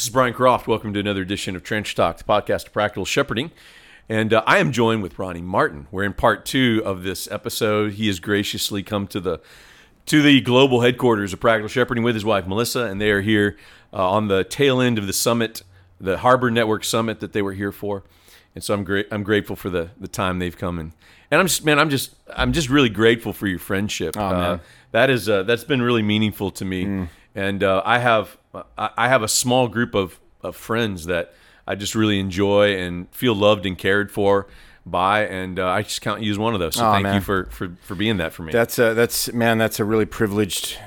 This is Brian Croft. Welcome to another edition of Trench Talk, the podcast of practical shepherding. And uh, I am joined with Ronnie Martin. We're in part two of this episode. He has graciously come to the to the global headquarters of practical shepherding with his wife Melissa, and they are here uh, on the tail end of the summit, the Harbor Network Summit that they were here for. And so I'm great. I'm grateful for the the time they've come and and I'm just man, I'm just I'm just really grateful for your friendship. Oh. Uh, that is uh, that's been really meaningful to me. Mm. And uh, I have I I have a small group of, of friends that I just really enjoy and feel loved and cared for by, and uh, I just count you as one of those. So Oh, thank you for, for for being that for me. That's a, that's man, that's a really privileged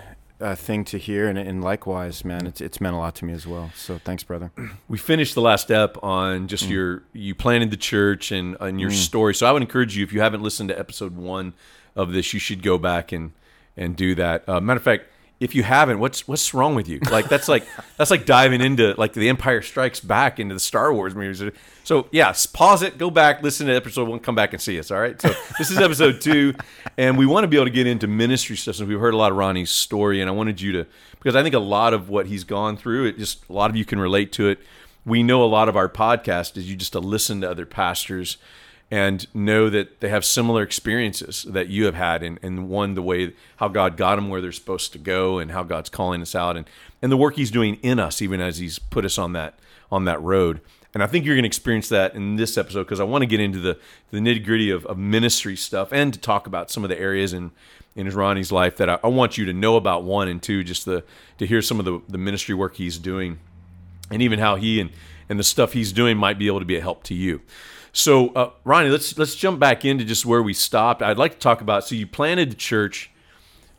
uh, thing to hear, and, and likewise, man, it's it's meant a lot to me as well. So thanks, brother. we finished the last step on Mm. just your you planted the church and and your story. So I would encourage you if you haven't listened to episode one of this, you should go back and and do that. Uh, matter of fact, if you haven't, what's what's wrong with you? Like that's like that's like diving into like the Empire Strikes Back into the Star Wars movies. So yeah, s- pause it, go back, listen to episode one, come back and see us. All right. So this is episode two, and we want to be able to get into ministry stuff. So we've heard a lot of Ronnie's story, and I wanted you to because I think a lot of what he's gone through, it just a lot of you can relate to it. We know a lot of our podcast is you just to listen to other pastors and know that they have similar experiences that you have had and, and one the way how god got them where they're supposed to go and how god's calling us out and, and the work he's doing in us even as he's put us on that on that road and i think you're going to experience that in this episode because i want to get into the, the nitty gritty of, of ministry stuff and to talk about some of the areas in in ronnie's life that I, I want you to know about one and two just the to hear some of the, the ministry work he's doing and even how he and, and the stuff he's doing might be able to be a help to you. So, uh, Ronnie, let's let's jump back into just where we stopped. I'd like to talk about. So, you planted the church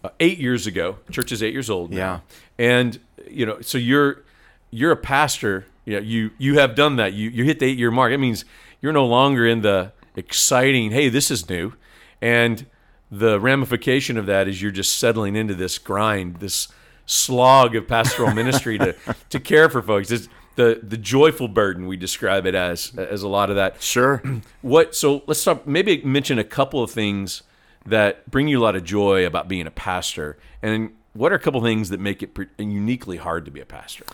uh, eight years ago. Church is eight years old. now. Yeah. and you know, so you're you're a pastor. You know, you you have done that. You you hit the eight year mark. It means you're no longer in the exciting. Hey, this is new, and the ramification of that is you're just settling into this grind, this slog of pastoral ministry to to care for folks. It's the the joyful burden we describe it as as a lot of that. Sure. What? So let's start. Maybe mention a couple of things that bring you a lot of joy about being a pastor, and what are a couple of things that make it pre- uniquely hard to be a pastor?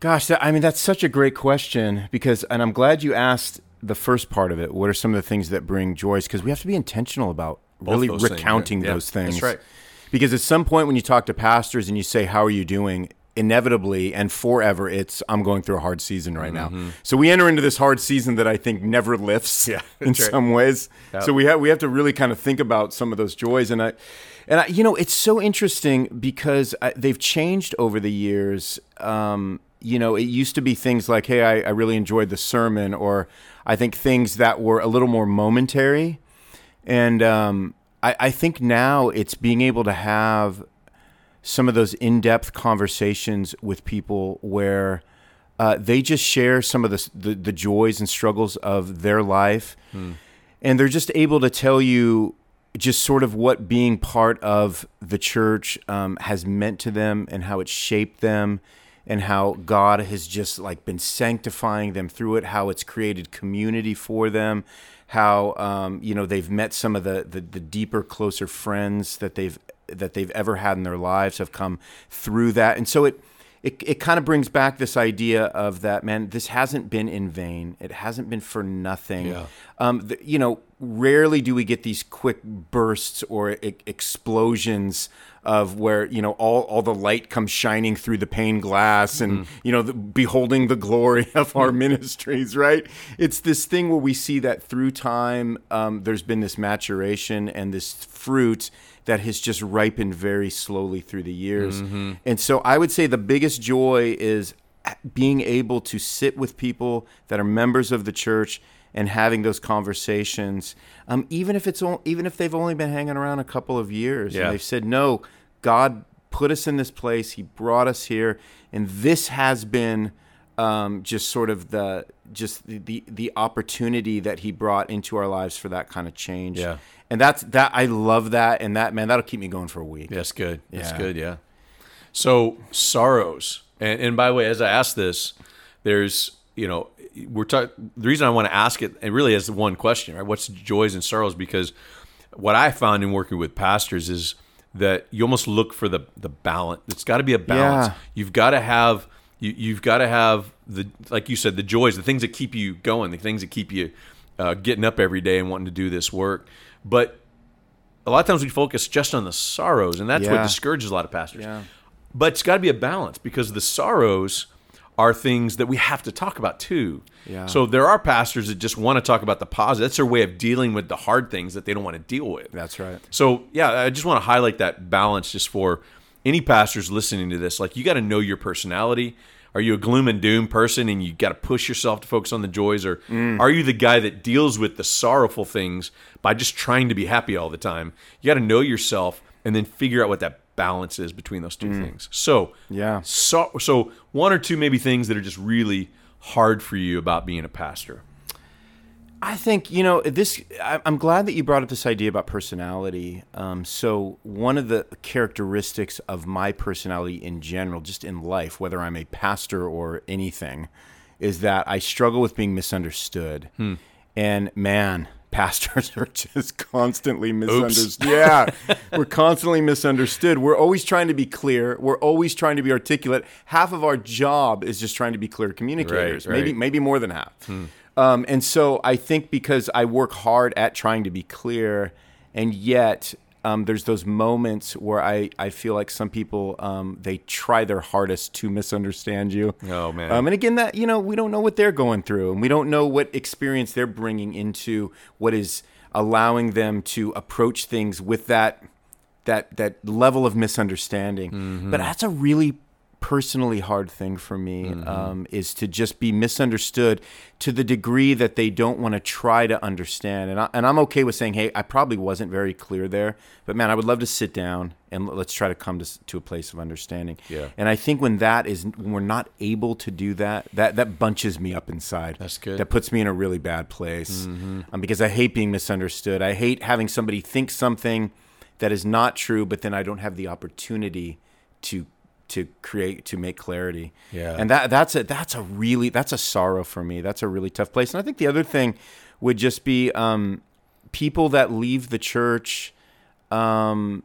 Gosh, that, I mean, that's such a great question because, and I'm glad you asked the first part of it. What are some of the things that bring joys? Because we have to be intentional about really those things, recounting yeah. Yeah, those things. that's right. Because at some point when you talk to pastors and you say, "How are you doing?" Inevitably and forever it's i'm going through a hard season right now. So we enter into this hard season that i think never lifts Mm-hmm. Yeah, in right. some ways. So we have we have to really kind of think about some of those joys and i and I, you know it's so interesting because I, they've changed over the years. Um, you know it used to be things like hey I, I really enjoyed the sermon or i think things that were a little more momentary. And um, I, I think now it's being able to have some of those in-depth conversations with people where uh, they just share some of the, the the joys and struggles of their life, and they're just able to tell you just sort of what being part of the church um, has meant to them and how it shaped them and how God has just like been sanctifying them through it, how it's created community for them, how um, you know they've met some of the, the the deeper, closer friends that they've that they've ever had in their lives have come through that, and so it it, it kind of brings back this idea of that man this hasn't been in vain. It hasn't been for nothing. Yeah. um, the, you know rarely do we get these quick bursts or e- explosions of where you know all, all the light comes shining through the pane glass and you know the, beholding the glory of our ministries right? It's this thing where we see that through time um, there's been this maturation and this fruit that has just ripened very slowly through the years and so i would say the biggest joy is being able to sit with people that are members of the church and having those conversations, um, even if it's o- even if they've only been hanging around a couple of years, Yeah. and they've said, "No, God put us in this place. He brought us here, and this has been um, just sort of the just the, the the opportunity that He brought into our lives for that kind of change." Yeah. and that's that. I love that, and that man, that'll keep me going for a week. That's good. That's Yeah. good. Yeah. So sorrows, and, and by the way, as I ask this, there's you know we're talking. The reason I want to ask it, it really is one question, right? What's joys and sorrows? Because what I found in working with pastors is that you almost look for the the balance. It's got to be a balance. Yeah. You've got to have You, you've got to have the, like you said, the joys, the things that keep you going, the things that keep you uh, getting up every day and wanting to do this work. But a lot of times we focus just on the sorrows, and that's what discourages a lot of pastors. Yeah. But it's got to be a balance because the sorrows are things that we have to talk about too. Yeah. So there are pastors that just want to talk about the positive. That's their way of dealing with the hard things that they don't want to deal with. That's right. So yeah, I just want to highlight that balance just for any pastors listening to this. Like you got to know your personality. Are you a gloom and doom person and you got to push yourself to focus on the joys, or are you the guy that deals with the sorrowful things by just trying to be happy all the time? You got to know yourself and then figure out what that balance is between those two mm. things. So Yeah. so so one or two maybe things that are just really hard for you about being a pastor. I think you know this. I- I'm glad that you brought up this idea about personality. Um, so one of the characteristics of my personality in general, just in life, whether I'm a pastor or anything, is that I struggle with being misunderstood. And man, pastors are just constantly misunderstood. Yeah, we're constantly misunderstood. We're always trying to be clear. We're always trying to be articulate. Half of our job is just trying to be clear communicators. right. Maybe maybe more than half. Um, and so I think because I work hard at trying to be clear, and yet um, there's those moments where I, I feel like some people um, they try their hardest to misunderstand you. Oh, man. Um, and again, that you know we don't know what they're going through, and we don't know what experience they're bringing into what is allowing them to approach things with that that that level of misunderstanding. But that's a really personally hard thing for me um, is to just be misunderstood to the degree that they don't want to try to understand. And, I, and I'm okay with saying, hey, I probably wasn't very clear there, but man, I would love to sit down and let's try to come to, to a place of understanding. Yeah. And I think when that is, when we're not able to do that, that, that bunches me up inside. That's good. That puts me in a really bad place um, because I hate being misunderstood. I hate having somebody think something that is not true, but then I don't have the opportunity to to create to make clarity. Yeah. And that that's a that's a really that's a sorrow for me. That's a really tough place. And I think the other thing would just be um, people that leave the church um,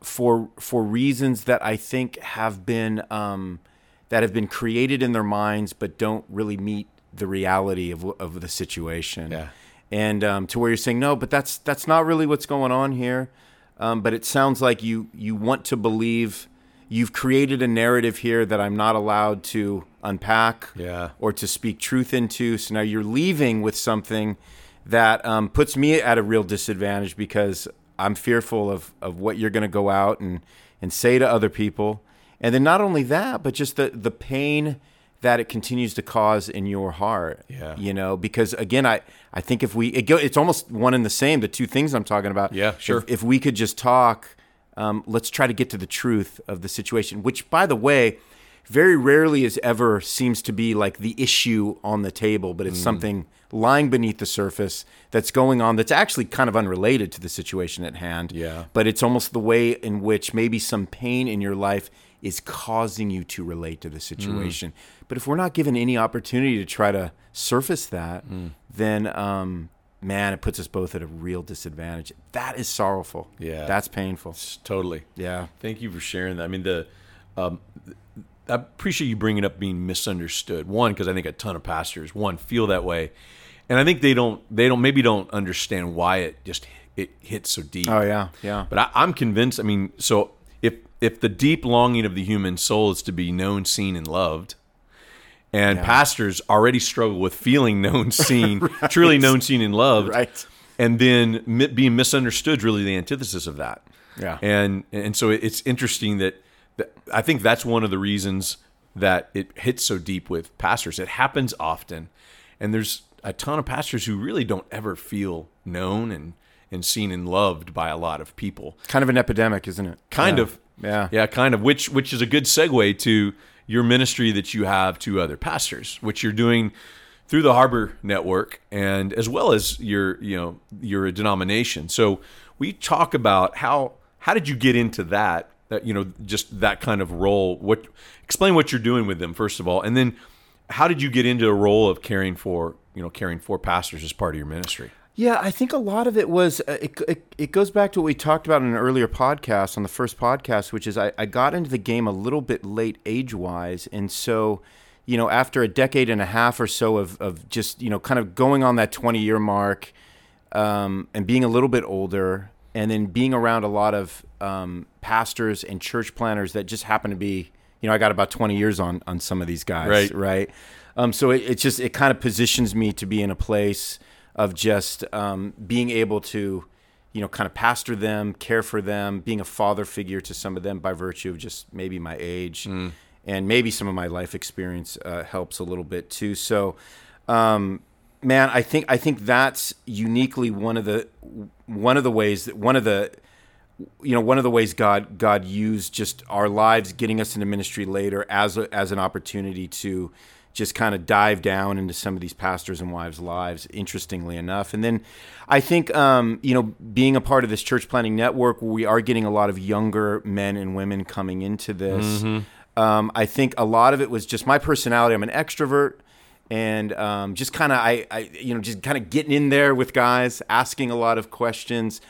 for for reasons that I think have been um, that have been created in their minds, but don't really meet the reality of of the situation. Yeah. And um, to where you're saying no, but that's that's not really what's going on here. Um, but it sounds like you you want to believe you've created a narrative here that I'm not allowed to unpack Yeah. or to speak truth into. So now you're leaving with something that um, puts me at a real disadvantage because I'm fearful of, of what you're going to go out and, and say to other people. And then not only that, but just the, the pain that it continues to cause in your heart. Yeah. You know, because again, I, I think if we, it go, it's almost one and the same, the two things I'm talking about. Yeah, sure. If, if we could just talk, um, let's try to get to the truth of the situation, which, by the way, very rarely is ever seems to be like the issue on the table, but it's Mm. something lying beneath the surface that's going on that's actually kind of unrelated to the situation at hand. Yeah. But it's almost the way in which maybe some pain in your life is causing you to relate to the situation. Mm. But if we're not given any opportunity to try to surface that, Mm. then um, man, it puts us both at a real disadvantage. That is sorrowful. Yeah. That's painful. Totally. Yeah. Thank you for sharing that. I mean, the um, I appreciate you bringing up being misunderstood. One, because I think a ton of pastors one feel that way, and I think they don't they don't maybe don't understand why it just it hits so deep. Oh yeah. Yeah. But I, I'm convinced. I mean, so if if the deep longing of the human soul is to be known, seen, and loved, and pastors already struggle with feeling known, seen, truly known, seen, and loved, Right. and then mi- being misunderstood is really the antithesis of that. Yeah. And and so it's interesting that, that I think that's one of the reasons that it hits so deep with pastors. It happens often, and there's a ton of pastors who really don't ever feel known and and seen and loved by a lot of people. Kind of an epidemic, isn't it? Kind Yeah. of. Yeah. Yeah, kind of. Which which is a good segue to your ministry that you have to other pastors, which you're doing through the Harbor Network and as well as your you know your denomination. So we talk about how how did you get into that that you know just that kind of role. What explain what you're doing with them first of all, and then how did you get into a role of caring for you know caring for pastors as part of your ministry? Yeah, I think a lot of it was uh, it, it, it goes back to what we talked about in an earlier podcast on the first podcast, which is I, I got into the game a little bit late age wise, and so you know after a decade and a half or so of of just you know kind of going on that twenty year mark, um, and being a little bit older, and then being around a lot of um, pastors and church planters that just happen to be you know I got about twenty years on on some of these guys, Right. right. Um, so it, it just it kind of positions me to be in a place of just um, being able to, you know, kind of pastor them, care for them, being a father figure to some of them by virtue of just maybe my age and maybe some of my life experience uh, helps a little bit too. So, um, man, I think I think that's uniquely one of the one of the ways that one of the you know one of the ways God God used just our lives getting us into ministry later as a, as an opportunity to just kind of dive down into some of these pastors and wives' lives. Interestingly enough, and then I think um, you know being a part of this church planting network, we are getting a lot of younger men and women coming into this. Um, I think a lot of it was just my personality. I'm an extrovert and um, just kind of I, I you know just kind of getting in there with guys asking a lot of questions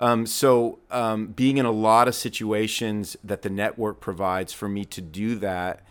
um, so um, being in a lot of situations that the network provides for me to do that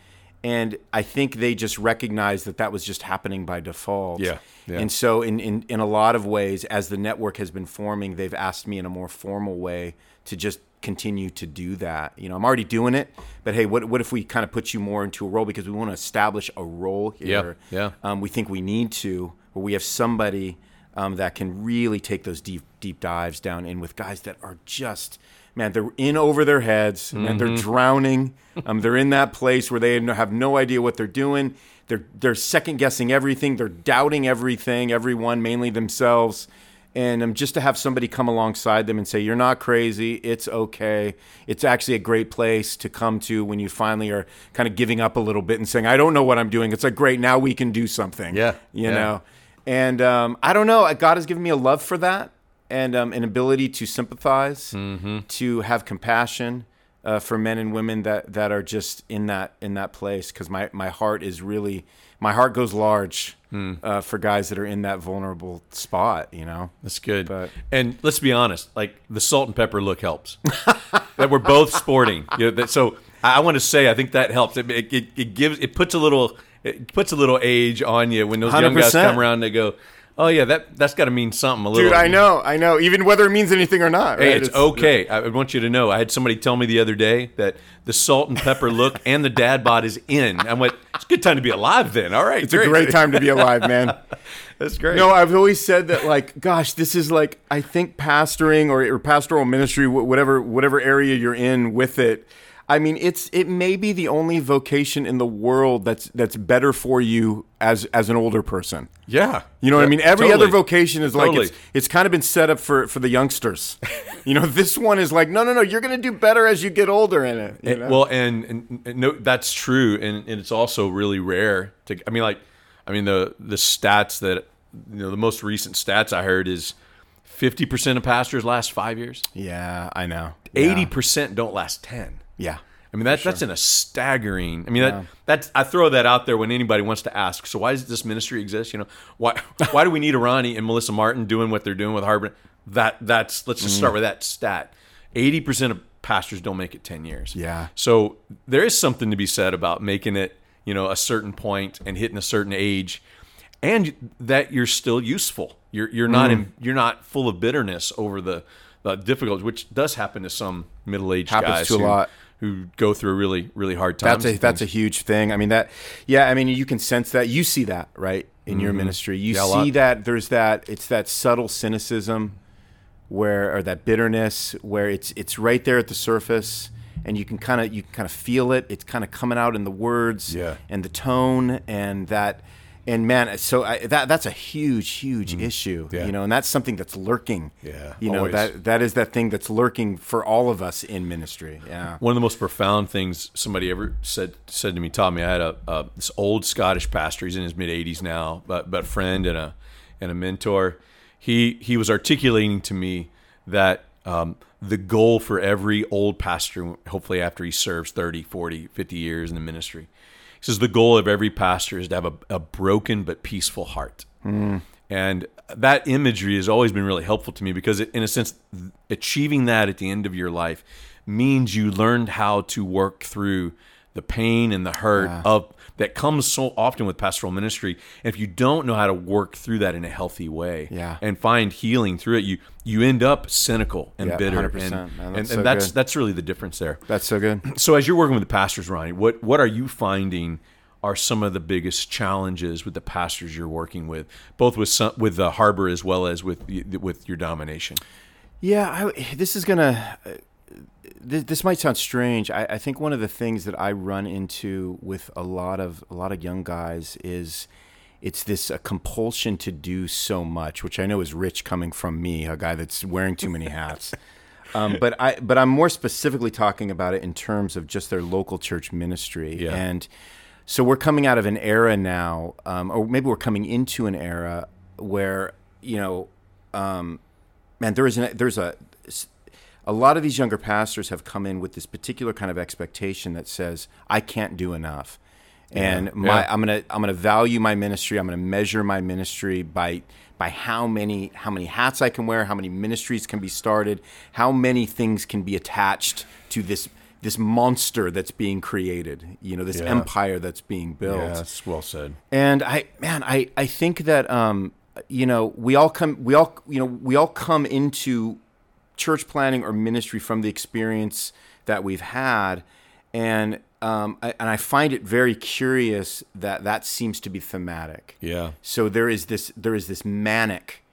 and i think they just recognize that that was just happening by default Yeah, yeah. and so in, in, in a lot of ways as the network has been forming they've asked me in a more formal way to just continue to do that you know i'm already doing it but hey what, what if we kind of put you more into a role because we want to establish a role here yeah. um, we think we need to, where we have somebody um, that can really take those deep deep dives down in with guys that are just man, they're in over their heads, man, they're drowning. Um, they're in that place where they have no idea what they're doing. They're they're second guessing everything. They're doubting everything, everyone, mainly themselves. And um, just to have somebody come alongside them and say, "You're not crazy. It's okay. It's actually a great place to come to when you finally are kind of giving up a little bit and saying, "I don't know what I'm doing." It's like, "Great, now we can do something." Yeah, you yeah. know. And um, I don't know. God has given me a love for that and um, an ability to sympathize, Mm-hmm. to have compassion uh, for men and women that, that are just in that in that place. Because my, my heart is really my heart goes large Hmm. uh, for guys that are in that vulnerable spot. You know. That's good. But- and let's be honest, like the salt and pepper look helps. that we're both sporting. You know, that, so I, I want to say I think that helps. It, it, it, gives it puts a little it puts a little age on you when those young guys come around. and They go, oh yeah, that that's got to mean something a little. Dude, I know, I know. Even whether it means anything or not. Hey, right? it's okay. I want you to know. I had somebody tell me the other day that the salt and pepper look and the dad bod is in. I went, it's a good time to be alive then. All right, It's a great time to be alive, man. That's great. No, I've always said that. Like, gosh, this is like I think pastoring or, or pastoral ministry, whatever whatever area you're in with it. I mean, it's it may be the only vocation in the world that's that's better for you as as an older person. yeah, You know what I mean? Every totally. other vocation is like Totally. it's it's kind of been set up for for the youngsters. you know, this one is like, no, no, no, you're going to do better as you get older in it. you And- know? Well, and, and, and no, that's true, and, and it's also really rare to. I mean, like, I mean the the stats that you know the most recent stats I heard is fifty percent of pastors last five years, yeah, I know. eighty percent don't last ten. Yeah. I mean that that's in a staggering. I mean that that's I throw that out there when anybody wants to ask. So why does this ministry exist? You know why why do we need Ronnie and Melissa Martin doing what they're doing with Harbor? That that's let's just start mm-hmm. with that stat. Eighty percent of pastors don't make it ten years. Yeah. So there is something to be said about making it you know a certain point and hitting a certain age, and that you're still useful. You're you're not in, mm. you're not full of bitterness over the the difficulties, which does happen to some middle aged Happens guys Happens to a lot. Who go through a really really hard time. That's a that's a huge thing. I mean that yeah, I mean you can sense that. You see that, right? In your ministry. You Mm-hmm. Yeah, see that there's that it's that subtle cynicism where or that bitterness where it's it's right there at the surface and you can kind of you can kind of feel it. It's kind of coming out in the words Yeah. and the tone and that and man, so I, that that's a huge, huge issue, Mm. Yeah. you know, and that's something that's lurking. Yeah, you know always. that that is that thing that's lurking for all of us in ministry. Yeah, One of the most profound things somebody ever said said to me, taught me. I had a, a this old Scottish pastor. He's in his mid 80s now, but but friend and a and a mentor. He he was articulating to me that um, the goal for every old pastor, hopefully after he serves 30, 40, 50 years in the ministry, says the goal of every pastor is to have a, a broken but peaceful heart. And that imagery has always been really helpful to me because, it, in a sense, achieving that at the end of your life means you learned how to work through the pain and the hurt Yeah. of that comes so often with pastoral ministry. And if you don't know how to work through that in a healthy way, Yeah. and find healing through it, you you end up cynical and Yeah, bitter, 100%, and man. and, That's and so that's that's really the difference there. That's so good. So as you're working with the pastors, Ronnie, what what are you finding are some of the biggest challenges with the pastors you're working with, both with some, with the harbor as well as with with your denomination? Yeah, I, this is gonna. This, this might sound strange. I, I think one of the things that I run into with a lot of a lot of young guys is it's this uh, compulsion to do so much, which I know is rich coming from me, a guy that's wearing too many hats. Um, but I but I'm more specifically talking about it in terms of just their local church ministry Yeah. and. So we're coming out of an era now, um, or maybe we're coming into an era where you know, um, man, there is an, there's a a lot of these younger pastors have come in with this particular kind of expectation that says I can't do enough, and my Yeah. I'm gonna I'm gonna value my ministry. I'm gonna measure my ministry by by how many how many hats I can wear, how many ministries can be started, how many things can be attached to this this monster that's being created. You know, this Yeah. empire that's being built. Yeah, that's well said. And I, man, I, I think that, um, you know, we all come, we all, you know, we all come into church planting or ministry from the experience that we've had, and um, I, and I find it very curious that that seems to be thematic. Yeah, So there is this, there is this manic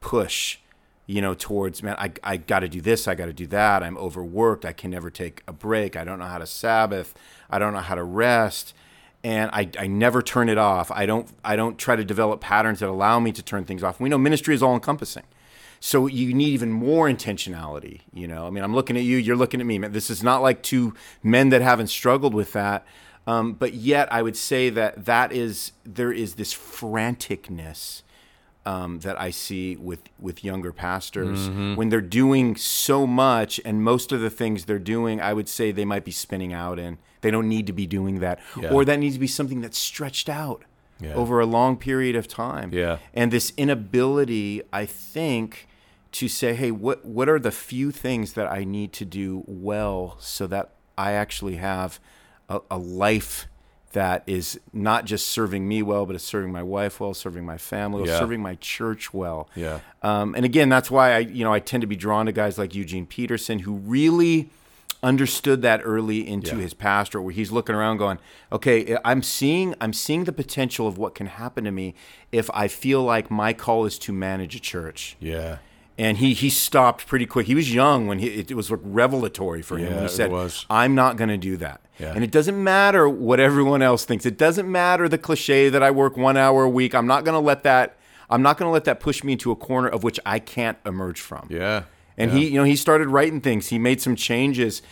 push, you know, towards man, I, I got to do this, I got to do that. I'm overworked. I can never take a break. I don't know how to Sabbath. I don't know how to rest, and I, I never turn it off. I don't I don't try to develop patterns that allow me to turn things off. We know ministry is all encompassing. So you need even more intentionality, you know. I mean, I'm looking at you, you're looking at me. This is not like two men that haven't struggled with that. Um, but yet, I would say that that is there is this franticness um, that I see with with younger pastors when they're doing so much, and most of the things they're doing, I would say they might be spinning out in. They don't need to be doing that, Yeah. or that needs to be something that's stretched out Yeah. over a long period of time. Yeah. and this inability, I think, to say, hey, what what are the few things that I need to do well so that I actually have a, a life that is not just serving me well, but is serving my wife well, serving my family Yeah. serving my church well. Yeah. Um, and again, that's why I, you know, I tend to be drawn to guys like Eugene Peterson, who really understood that early into Yeah. his pastorate, where he's looking around, going, "Okay, I'm seeing, I'm seeing the potential of what can happen to me if I feel like my call is to manage a church." yeah, and he he stopped pretty quick. He was young when he it, was like revelatory for him. Yeah, when he said. "I'm not going to do that." Yeah. And it doesn't matter what everyone else thinks. It doesn't matter the cliche that I work one hour a week. I'm not going to let that. I'm not going to let that push me into a corner of which I can't emerge from. yeah. And yeah. he, you know, he started writing things. He made some changes,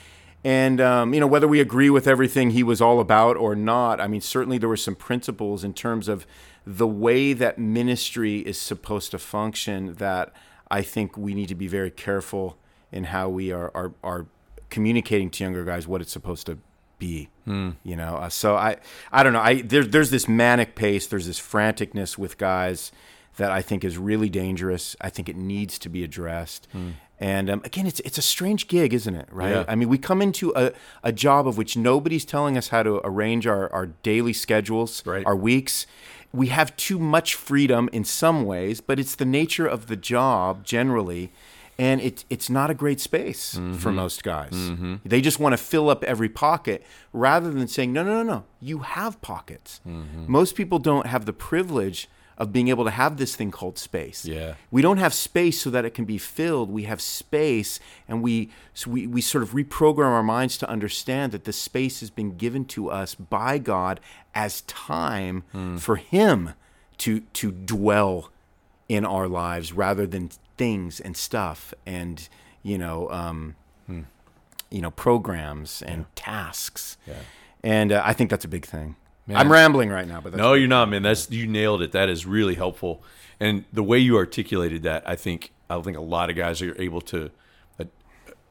and um, you know, whether we agree with everything he was all about or not, I mean, certainly there were some principles in terms of the way that ministry is supposed to function that I think we need to be very careful in how we are are, are communicating to younger guys what it's supposed to be. You know, uh, so I I don't know. I there, there's this manic pace. There's this franticness with guys that I think is really dangerous. I think it needs to be addressed. And um, again, it's it's a strange gig, isn't it? Right? Yeah. I mean, we come into a, a job of which nobody's telling us how to arrange our, our daily schedules, Right. our weeks. We have too much freedom in some ways, but it's the nature of the job generally. And it, it's not a great space for mm-hmm. most guys. Mm-hmm. They just want to fill up every pocket rather than saying, no, no, no, no, you have pockets. Mm-hmm. Most people don't have the privilege of being able to have this thing called space. Yeah. We don't have space so that it can be filled. We have space, and we so we, we sort of reprogram our minds to understand that the space has been given to us by God as time for Him to to dwell in our lives rather than things and stuff and you know um, you know programs and tasks. Yeah. And uh, I think that's a big thing. I'm rambling right now, but that's No, you're not, man. That's you nailed it. That is really helpful, and the way you articulated that, I think, I think a lot of guys are able to uh,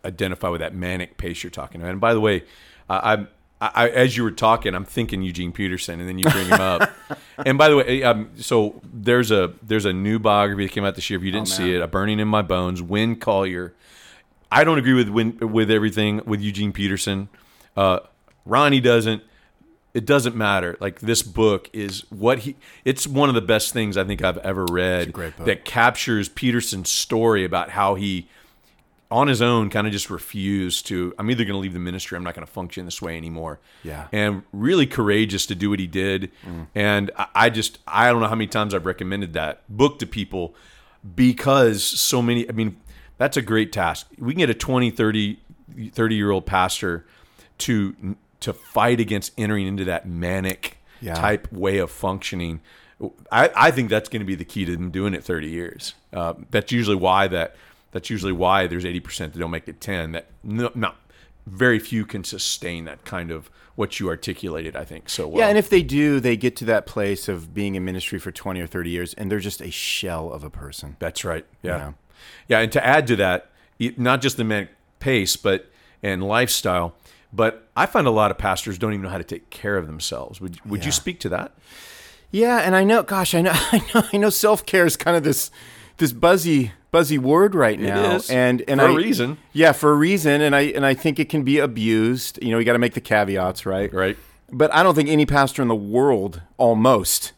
identify with that manic pace you're talking about. And by the way, I, I'm. I, as you were talking, I'm thinking Eugene Peterson, and then you bring him up. and by the way, um, so there's a there's a new biography that came out this year. If you didn't Oh, see it, "A Burning in My Bones," Winn Collier. I don't agree with Winn, with everything with Eugene Peterson. Uh, Ronnie doesn't. It doesn't matter. Like this book is what he. It's one of the best things I think I've ever read. great book. that captures Peterson's story about how he, on his own, kind of just refused to. I'm either going to leave the ministry. I'm not going to function this way anymore. Yeah. And really courageous to do what he did. Mm. And I, I just I don't know how many times I've recommended that book to people because so many. I mean, that's a great task. We can get a 20, 30, 30 year old pastor to to fight against entering into that manic Yeah. type way of functioning. I, I think that's going to be the key to them doing it 30 years. Uh, that's usually why that that's usually why there's 80% that don't make it 10 that no, not very few can sustain that kind of what you articulated I think so well. Yeah, and if they do, they get to that place of being in ministry for 20 or 30 years and they're just a shell of a person. That's right. Yeah. Yeah. yeah. And to add to that, not just the manic pace, but and lifestyle, but I find a lot of pastors don't even know how to take care of themselves. Would would Yeah. you speak to that? Yeah, and I know gosh, I know I know I know self-care is kind of this this buzzy buzzy word right now is, and and for I, a reason. Yeah, for a reason and I and I think it can be abused. You know, you got to make the caveats, right? Right. But I don't think any pastor in the world almost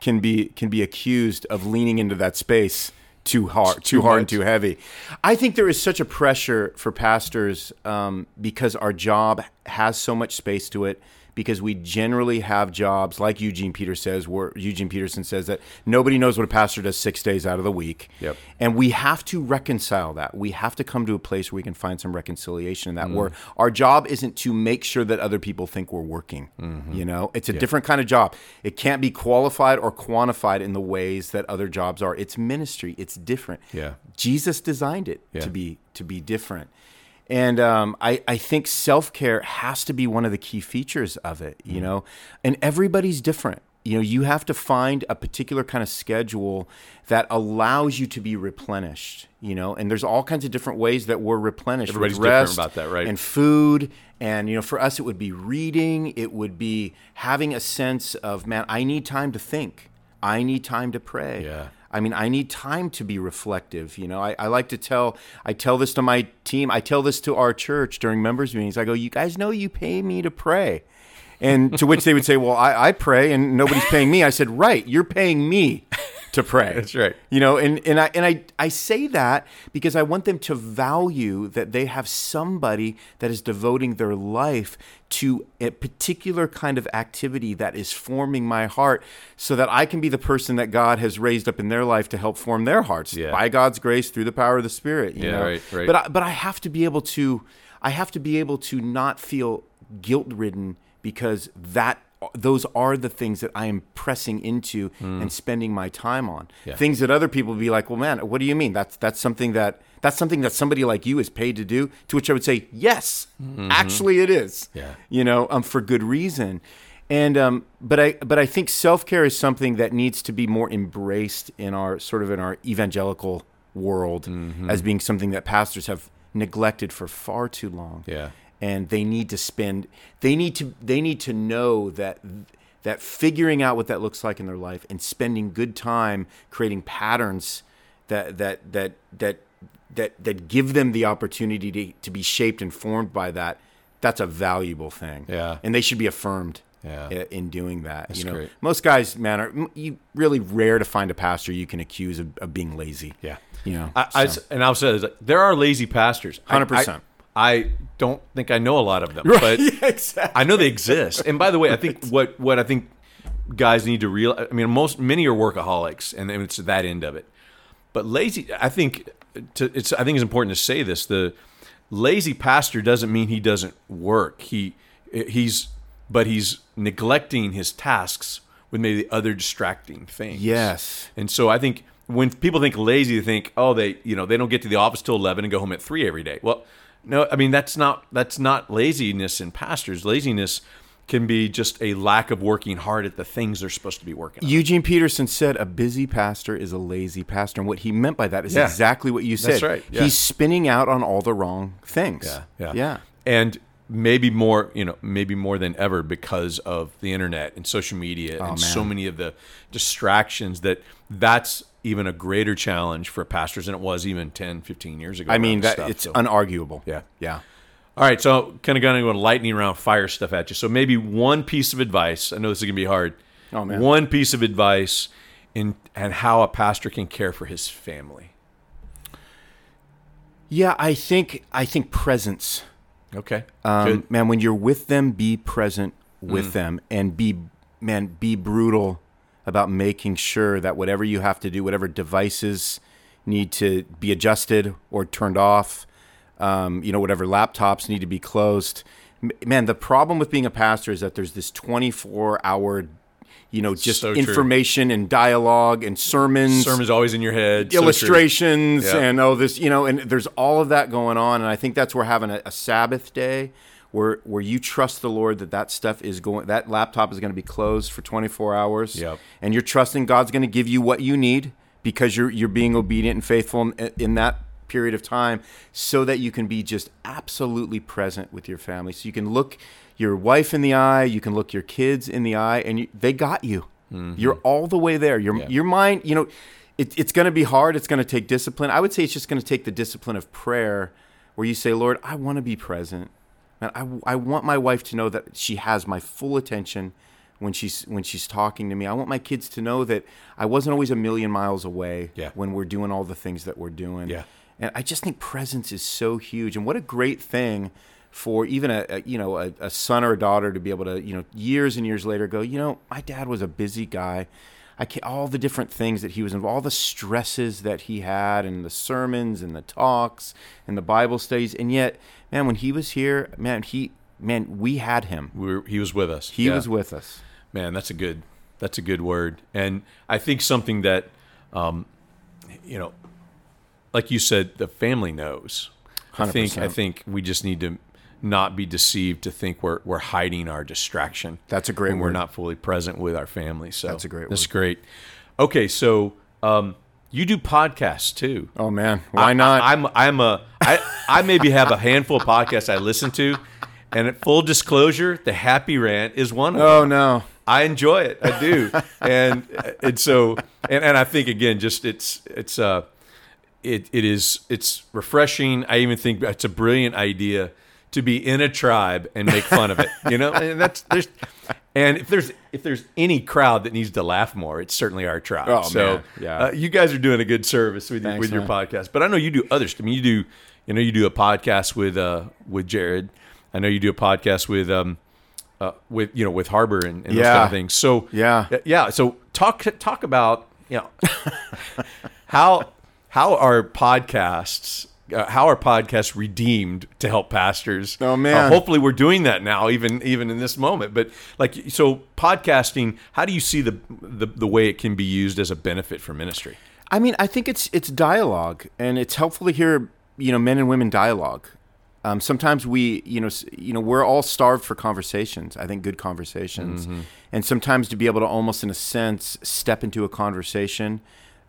can be can be accused of leaning into that space too hard, too, Too hard and too heavy. I think there is such a pressure for pastors um, because our job has so much space to it. Because we generally have jobs like Eugene Peter says, where Eugene Peterson says that nobody knows what a pastor does six days out of the week. Yep. And we have to reconcile that. We have to come to a place where we can find some reconciliation in that, where mm. our job isn't to make sure that other people think we're working. Mm-hmm. You know, it's a different kind of job. It can't be qualified or quantified in the ways that other jobs are. It's ministry. It's different. Yeah. Jesus designed it Yeah. to be to be different. And um, I, I think self care has to be one of the key features of it, you know, and everybody's different. You know, you have to find a particular kind of schedule that allows you to be replenished, you know, and there's all kinds of different ways that we're replenished. Everybody's different about that, right? And food. And, you know, for us, it would be reading, it would be having a sense of, man, I need time to think, I need time to pray. Yeah. I mean, I need time to be reflective. You know, I, I like to tell, I tell this to my team, I tell this to our church during members meetings. I go, you guys know you pay me to pray. And to which they would say, well, I, I pray and nobody's paying me. I said, right, you're paying me to pray. That's right. You know, and, and I and I, I say that because I want them to value that they have somebody that is devoting their life to a particular kind of activity that is forming my heart so that I can be the person that God has raised up in their life to help form their hearts Yeah. by God's grace through the power of the Spirit. You Yeah, know? right, right. But I, but I have to be able to I have to be able to not feel guilt ridden because that those are the things that I am pressing into and spending my time on. Yeah. Things that other people would be like, "Well, man, what do you mean? That's that's something that that's something that somebody like you is paid to do." To which I would say, "Yes, actually, it is." Mm-hmm. Yeah. you know, um, for good reason. And um, but I but I think self care is something that needs to be more embraced in our sort of in our evangelical world Mm-hmm. as being something that pastors have neglected for far too long Yeah. And they need to spend they need to they need to know that that figuring out what that looks like in their life and spending good time creating patterns that that that that that that give them the opportunity to, to be shaped and formed by that that's a valuable thing Yeah. and they should be affirmed Yeah. in doing that you know great. most guys man are you really rare to find a pastor you can accuse of, of being lazy Yeah. you know I, I and I'll say this, there are lazy pastors. 100%. I, I don't think I know a lot of them, but yeah, exactly I know they exist. And by the way, I think what what I think guys need to realize. I mean, most many are workaholics, and it's that end of it. But lazy, I think, to, it's I think it's important to say this: the lazy pastor doesn't mean he doesn't work. He he's but he's neglecting his tasks with maybe other distracting things. yes And so I think when people think lazy, they think, oh, they you know they don't get to the office till eleven and go home at three every day. Well, no, I mean that's not that's not laziness in pastors. Laziness can be just a lack of working hard at the things they're supposed to be working on. Eugene Peterson said a busy pastor is a lazy pastor. And what he meant by that is Yeah. exactly what you said. That's right, yeah. He's spinning out on all the wrong things. yeah, Yeah. And maybe more you know maybe more than ever because of the internet and social media Oh, and so many of the distractions that that's even a greater challenge for pastors than it was even 10 15 years ago I mean, that stuff. it's So- unarguable. yeah Yeah. all right so kind of going to go lightning round fire stuff at you so maybe one piece of advice i know this is going to be hard Oh, man. one piece of advice in and how a pastor can care for his family Yeah, I think I think presence. okay Um, Mm. man, when you're with them, be present with them and be man, be brutal about making sure that whatever you have to do, whatever devices need to be adjusted or turned off, um, you know, whatever laptops need to be closed. Man, the problem with being a pastor is that there's this 24 hour, you know, just So true. information and dialogue and sermons sermon's always in your head so illustrations Yeah. and oh this you know and there's all of that going on and i think that's where having a, a sabbath day where where you trust the lord that that stuff is going that laptop is going to be closed for 24 hours Yep. and you're trusting god's going to give you what you need because you're you're being obedient and faithful in, in that period of time so that you can be just absolutely present with your family so you can look your wife in the eye you can look your kids in the eye and you, they got you you're all the way there your Mm-hmm. Yeah. your mind you know it, it's going to be hard it's going to take discipline i would say it's just going to take the discipline of prayer where you say lord i want to be present and I, I want my wife to know that she has my full attention when she's when she's talking to me i want my kids to know that i wasn't always a million miles away Yeah. when we're doing all the things that we're doing Yeah. and i just think presence is so huge and what a great thing for even a, a you know a, a son or a daughter to be able to you know years and years later go you know my dad was a busy guy I can't, all the different things that he was involved, all the stresses that he had, and the sermons and the talks and the Bible studies, and yet, man, when he was here, man, he, man, we had him. we were, he was with us He Yeah. was with us. Man, that's a good that's a good word, and I think something that, um, you know, like you said, the family knows. I think I think we just need to not be deceived to think we're we're hiding our distraction. That's a great we're not fully present with our family. So That's a great That's great. Okay, so um, you do podcasts too. Oh man, why I- not? I, am I'm a I I maybe have a handful of podcasts I listen to, and at full disclosure, the Happy Rant is one of them. oh no, I enjoy it. I do, and and so and, and I think again, just it's it's uh it it is it's refreshing. I even think it's a brilliant idea to be in a tribe and make fun of it. You know, and that's there's and if there's if there's any crowd that needs to laugh more, it's certainly our tribe. Oh, so man. Yeah. uh, you guys are doing a good service with Thanks, with your man. podcast. But I know you do others. I mean, you do you know you do a podcast with uh with Jared. I know you do a podcast with um uh, with you know with Harbor and, and those Yeah. kind of things. So Yeah. yeah. So talk talk about you know how how are podcasts uh, how are podcasts redeemed to help pastors? Oh, Uh, man. hopefully we're doing that now, even even in this moment. But like so, podcasting. How do you see the the, the way it can be used as a benefit for ministry? I mean, I think it's it's dialogue, and it's helpful to hear you know men and women dialogue. Um, sometimes we, you know, you know, we're all starved for conversations. I think good conversations, and sometimes to be able to almost, in a sense, step into a conversation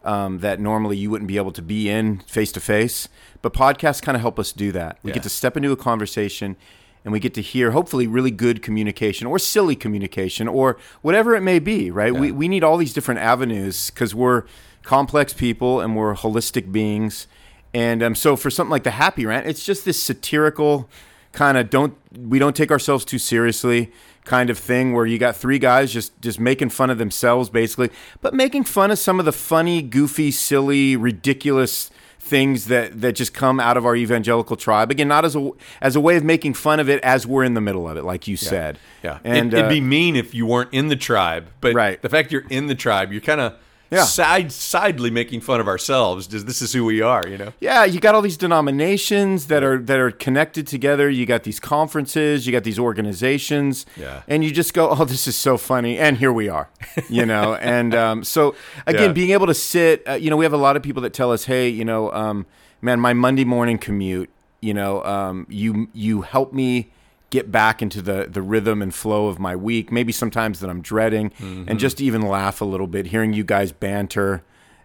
um, that normally you wouldn't be able to be in face to face. But podcasts kind of help us do that. We Yeah. get to step into a conversation, and we get to hear hopefully really good communication or silly communication or whatever it may be. Right? We we need all these different avenues because we're complex people and we're holistic beings. And um, so for something like the Happy Rant, it's just this satirical kind of don't we don't take ourselves too seriously kind of thing where you got three guys just just making fun of themselves basically, but making fun of some of the funny, goofy, silly, ridiculous things that that just come out of our evangelical tribe. Again, not as a as a way of making fun of it as we're in the middle of it, like you said. Yeah, and it, would uh, be mean if you weren't in the tribe. But Right. the fact you're in the tribe, you're kind of Yeah. side sidely making fun of ourselves. Just this is who we are, you know. Yeah, you got all these denominations that are that are connected together. You got these conferences, you got these organizations, Yeah. and you just go, "Oh, this is so funny," and here we are, you know. and um, so again, Yeah. being able to sit, uh, you know, we have a lot of people that tell us, "Hey, you know, um, man, my Monday morning commute, you know, um, you you help me." Get back into the the rhythm and flow of my week. Maybe sometimes that I'm dreading, and just even laugh a little bit, hearing you guys banter,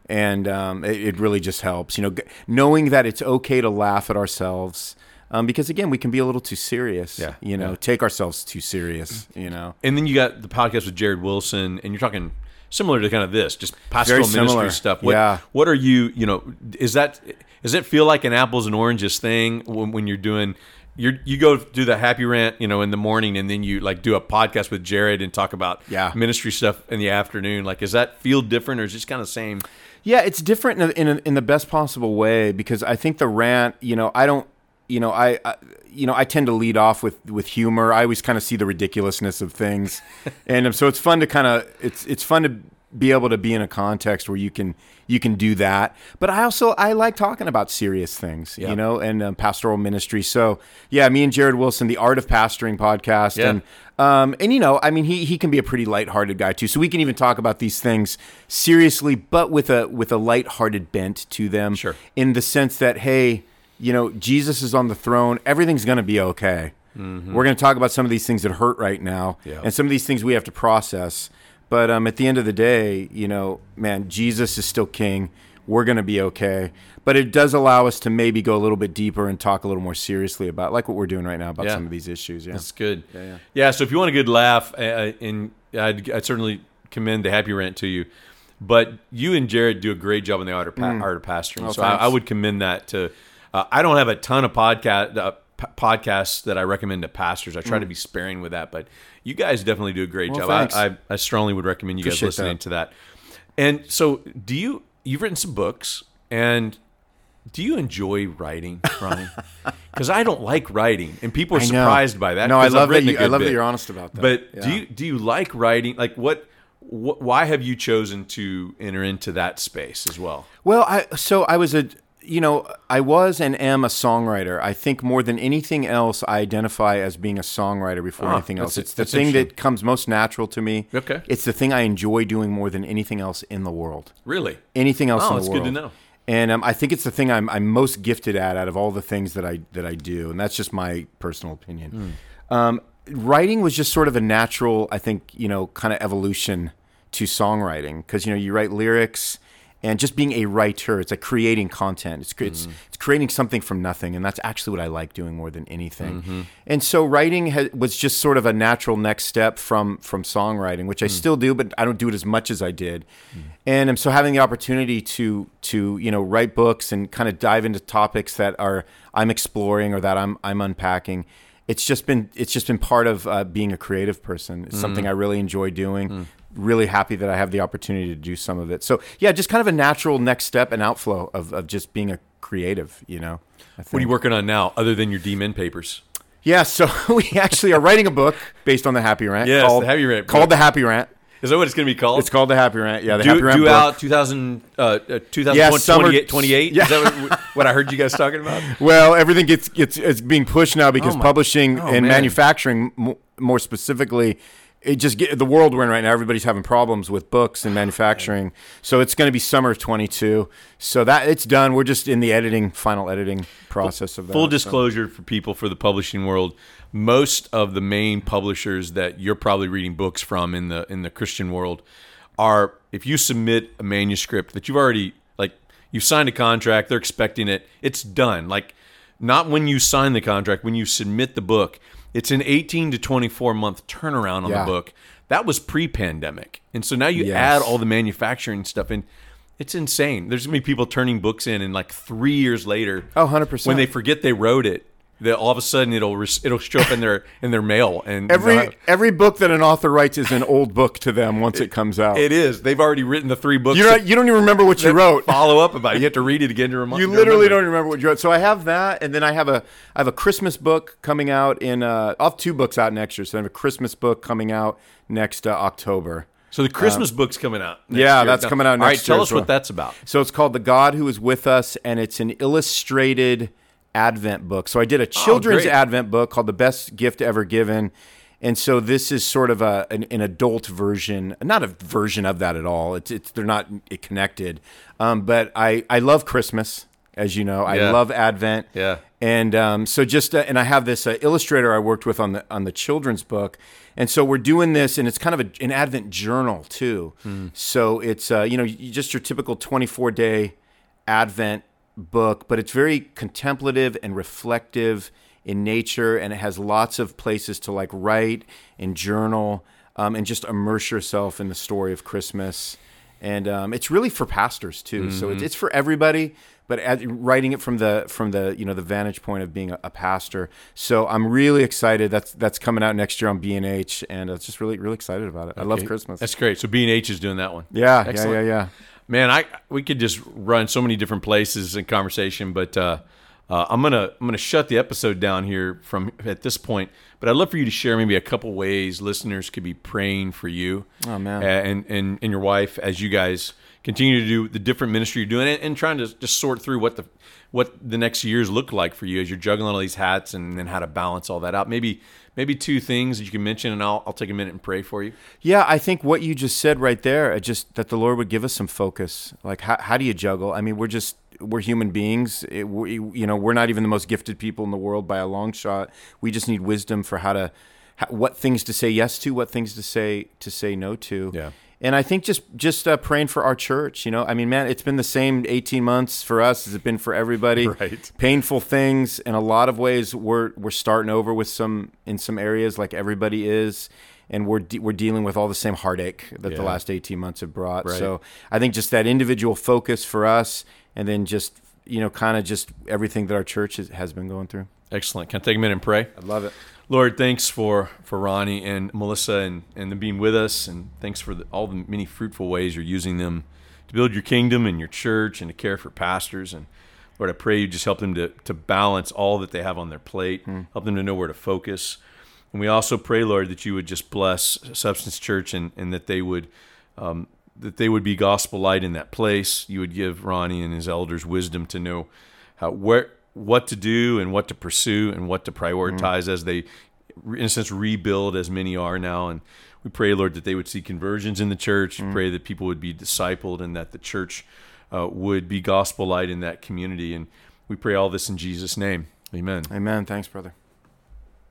and um, it, it really just helps. You know, g- knowing that it's okay to laugh at ourselves, Um, because again, we can be a little too serious. Yeah, You know, yeah. take ourselves too serious. You know. And then you got the podcast with Jared Wilson, and you're talking similar to kind of this, just pastoral ministry similar. stuff. What, Yeah. What are you? You know, is that does it feel like an apples and oranges thing when, when you're doing? You you go do the happy rant, you know, in the morning, and then you like do a podcast with Jared and talk about Yeah. ministry stuff in the afternoon. Like, does that feel different, or is it just kind of same? Yeah, it's different in a, in, a, in the best possible way because I think the rant, you know, I don't, you know, I, I you know, I tend to lead off with with humor. I always kind of see the ridiculousness of things, and um, so it's fun to kind of it's it's fun to be able to be in a context where you can you can do that. But I also I like talking about serious things, Yeah. you know, and um, pastoral ministry. So yeah, me and Jared Wilson, the Art of Pastoring podcast, Yeah. and um, and you know, I mean, he he can be a pretty lighthearted guy too. So we can even talk about these things seriously, but with a with a lighthearted bent to them. Sure. In the sense that, hey, you know, Jesus is on the throne. Everything's going to be okay. We're going to talk about some of these things that hurt right now, Mm-hmm. Yeah. and some of these things we have to process. But um, at the end of the day, you know, man, Jesus is still king. We're going to be okay. But it does allow us to maybe go a little bit deeper and talk a little more seriously about, like what we're doing right now, about Yeah. some of these issues. Yeah. That's good. yeah. Yeah. So if you want a good laugh, uh, and I'd, I'd certainly commend the happy rant to you. But you and Jared do a great job in the art of, pa- art of pastoring. Oh, so I. I would commend that to. Uh, I don't have a ton of podcast uh, p- podcasts that I recommend to pastors. I try to be sparing with that, but you guys definitely do a great Mm. Well, job. I, I, I strongly would recommend you guys listening that. to that. And so, do you? You've written some books, and do you enjoy writing, Ronnie? Because I don't like writing, and people are surprised by that. No, I've love that. You, I love that bit. you're honest about that. But do you do you like writing? Like what, wh Why have you chosen to enter into that space as well? Well, I so I was a you know I was and am a songwriter. I think more than anything else, I identify as being a songwriter before Ah, anything else. It's the thing that comes most natural to me. Okay. It's the thing I enjoy doing more than anything else in the world. Really? Anything else Oh, in the that's world. good to know. And um, I think it's the thing I'm, I'm most gifted at out of all the things that I that I do, and that's just my personal opinion. Hmm. Um, writing was just sort of a natural, I think, you know, kind of evolution to songwriting because you know you write lyrics and just being a writer, it's like creating content. It's cre- Hmm. it's, it's creating something from nothing, and that's actually what I like doing more than anything. Mm-hmm. And so writing ha- was just sort of a natural next step from from songwriting, which I still do, but I don't do it as much as I did. And i'm so having the opportunity to to you know write books and kind of dive into topics that are I'm exploring or that I'm I'm unpacking, it's just been it's just been part of uh, being a creative person. It's something I really enjoy doing. Really happy that I have the opportunity to do some of it. So yeah, just kind of a natural next step and outflow of, of just being a creative. You know. I What are you working on now, other than your D-Men papers? Yeah, so we actually are writing a book based on the Happy Rant. Yes, called, the Happy Rant book. called the Happy Rant. Is that what it's going to be called? It's called the Happy Rant. Yeah, the Happy due, Rant due book. out 2000, uh, uh, 2028, Yeah, summer- 28? Yeah. Is that what, what I heard you guys talking about? Well, everything gets gets it's being pushed now because Oh my- publishing oh, and man. manufacturing, more specifically, it just get the world we're in right now. Everybody's having problems with books and manufacturing, so it's going to be summer of 22. So that it's done. We're just in the editing, final editing process of that. Full so. disclosure for people for the publishing world, most of the main publishers that you're probably reading books from in the in the Christian world are if you submit a manuscript that you've already like you've signed a contract, they're expecting it, it's done. Like not when you sign the contract, when you submit the book, it's an 18 to 24 month turnaround on Yeah. the book. That was pre-pandemic. And so now you Yes. add all the manufacturing stuff in. It's insane. There's gonna be people turning books in and like three years later, Oh, 100%. when they forget they wrote it, that all of a sudden it'll it'll show up in their in their mail and Every have- every book that an author writes is an old book to them once it comes out. it is they've already written the three books. you don't you don't even remember what you wrote. Follow up about it. You have to read it again to remind. You literally remember. don't remember what you wrote. So I have that, and then I have a I have a Christmas book coming out in. Uh, I'll have two books out next year. So I have a Christmas book coming out next uh, October. So the Christmas book's coming out. next yeah, year. that's Now- coming out All right, tell us well. what that's about. So it's called The God Who Is With Us, and it's an illustrated Advent book. So I did a children's great. Advent book called The Best Gift Ever Given. And so this is sort of a an, an adult version, not a version of that at all. It's it's they're not connected. Um, but I I love Christmas, as you know. I Yeah. love Advent. Yeah. And um, so just uh, and I have this uh, illustrator I worked with on the on the children's book, and so we're doing this, and it's kind of a, an Advent journal too. Hmm. So it's uh, you know just your typical twenty four day Advent book, but it's very contemplative and reflective in nature, and it has lots of places to like write and journal um, and just immerse yourself in the story of Christmas. And um, it's really for pastors too, mm-hmm. so it's, it's for everybody. But at, writing it from the from the you know the vantage point of being a, a, pastor, so I'm really excited. That's that's coming out next year on B and H, and I'm just really really excited about it. Okay. I love Christmas. That's great. So B and H is doing that one. Yeah, Excellent. yeah, yeah, yeah. Man, I we could just run so many different places in conversation, but uh, uh, I'm gonna I'm gonna shut the episode down here from at this point. But I'd love for you to share maybe a couple ways listeners could be praying for you, oh man, and and and your wife as you guys continue to do the different ministry you're doing, and, and trying to just sort through what the what the next years look like for you as you're juggling all these hats, and then how to balance all that out. Maybe maybe two things that you can mention, and I'll I'll take a minute and pray for you. Yeah, I think what you just said right there, just that the Lord would give us some focus. Like how how do you juggle? I mean, we're just we're human beings. It, we, you know, we're not even the most gifted people in the world by a long shot. We just need wisdom for how to, how, what things to say yes to, what things to say to say no to. Yeah. And I think just just uh, praying for our church. You know, I mean, man, it's been the same 18 months for us as it's been for everybody. Right. Painful things in a lot of ways. We're we're starting over with some in some areas like everybody is and we're de- we're dealing with all the same heartache that yeah. the last 18 months have brought. Right. So I think just that individual focus for us and then just you know kind of just everything that our church has, has been going through. Excellent. Can I take a minute and pray? I love it. Lord, thanks for, for Ronnie and Melissa and, and them being with us. And thanks for the, all the many fruitful ways you're using them to build your kingdom and your church and to care for pastors. And Lord, I pray you just help them to, to balance all that they have on their plate, hmm. help them to know where to focus. And we also pray, Lord, that you would just bless Substance Church and, and that they would um, that they would be gospel light in that place. You would give Ronnie and his elders wisdom to know how where what to do and what to pursue and what to prioritize mm-hmm. as they, in a sense, rebuild as many are now. And we pray, Lord, that they would see conversions in the church. Mm-hmm. Pray that people would be discipled and that the church uh, would be gospel light in that community. And we pray all this in Jesus' name. Amen. Amen. Thanks, brother.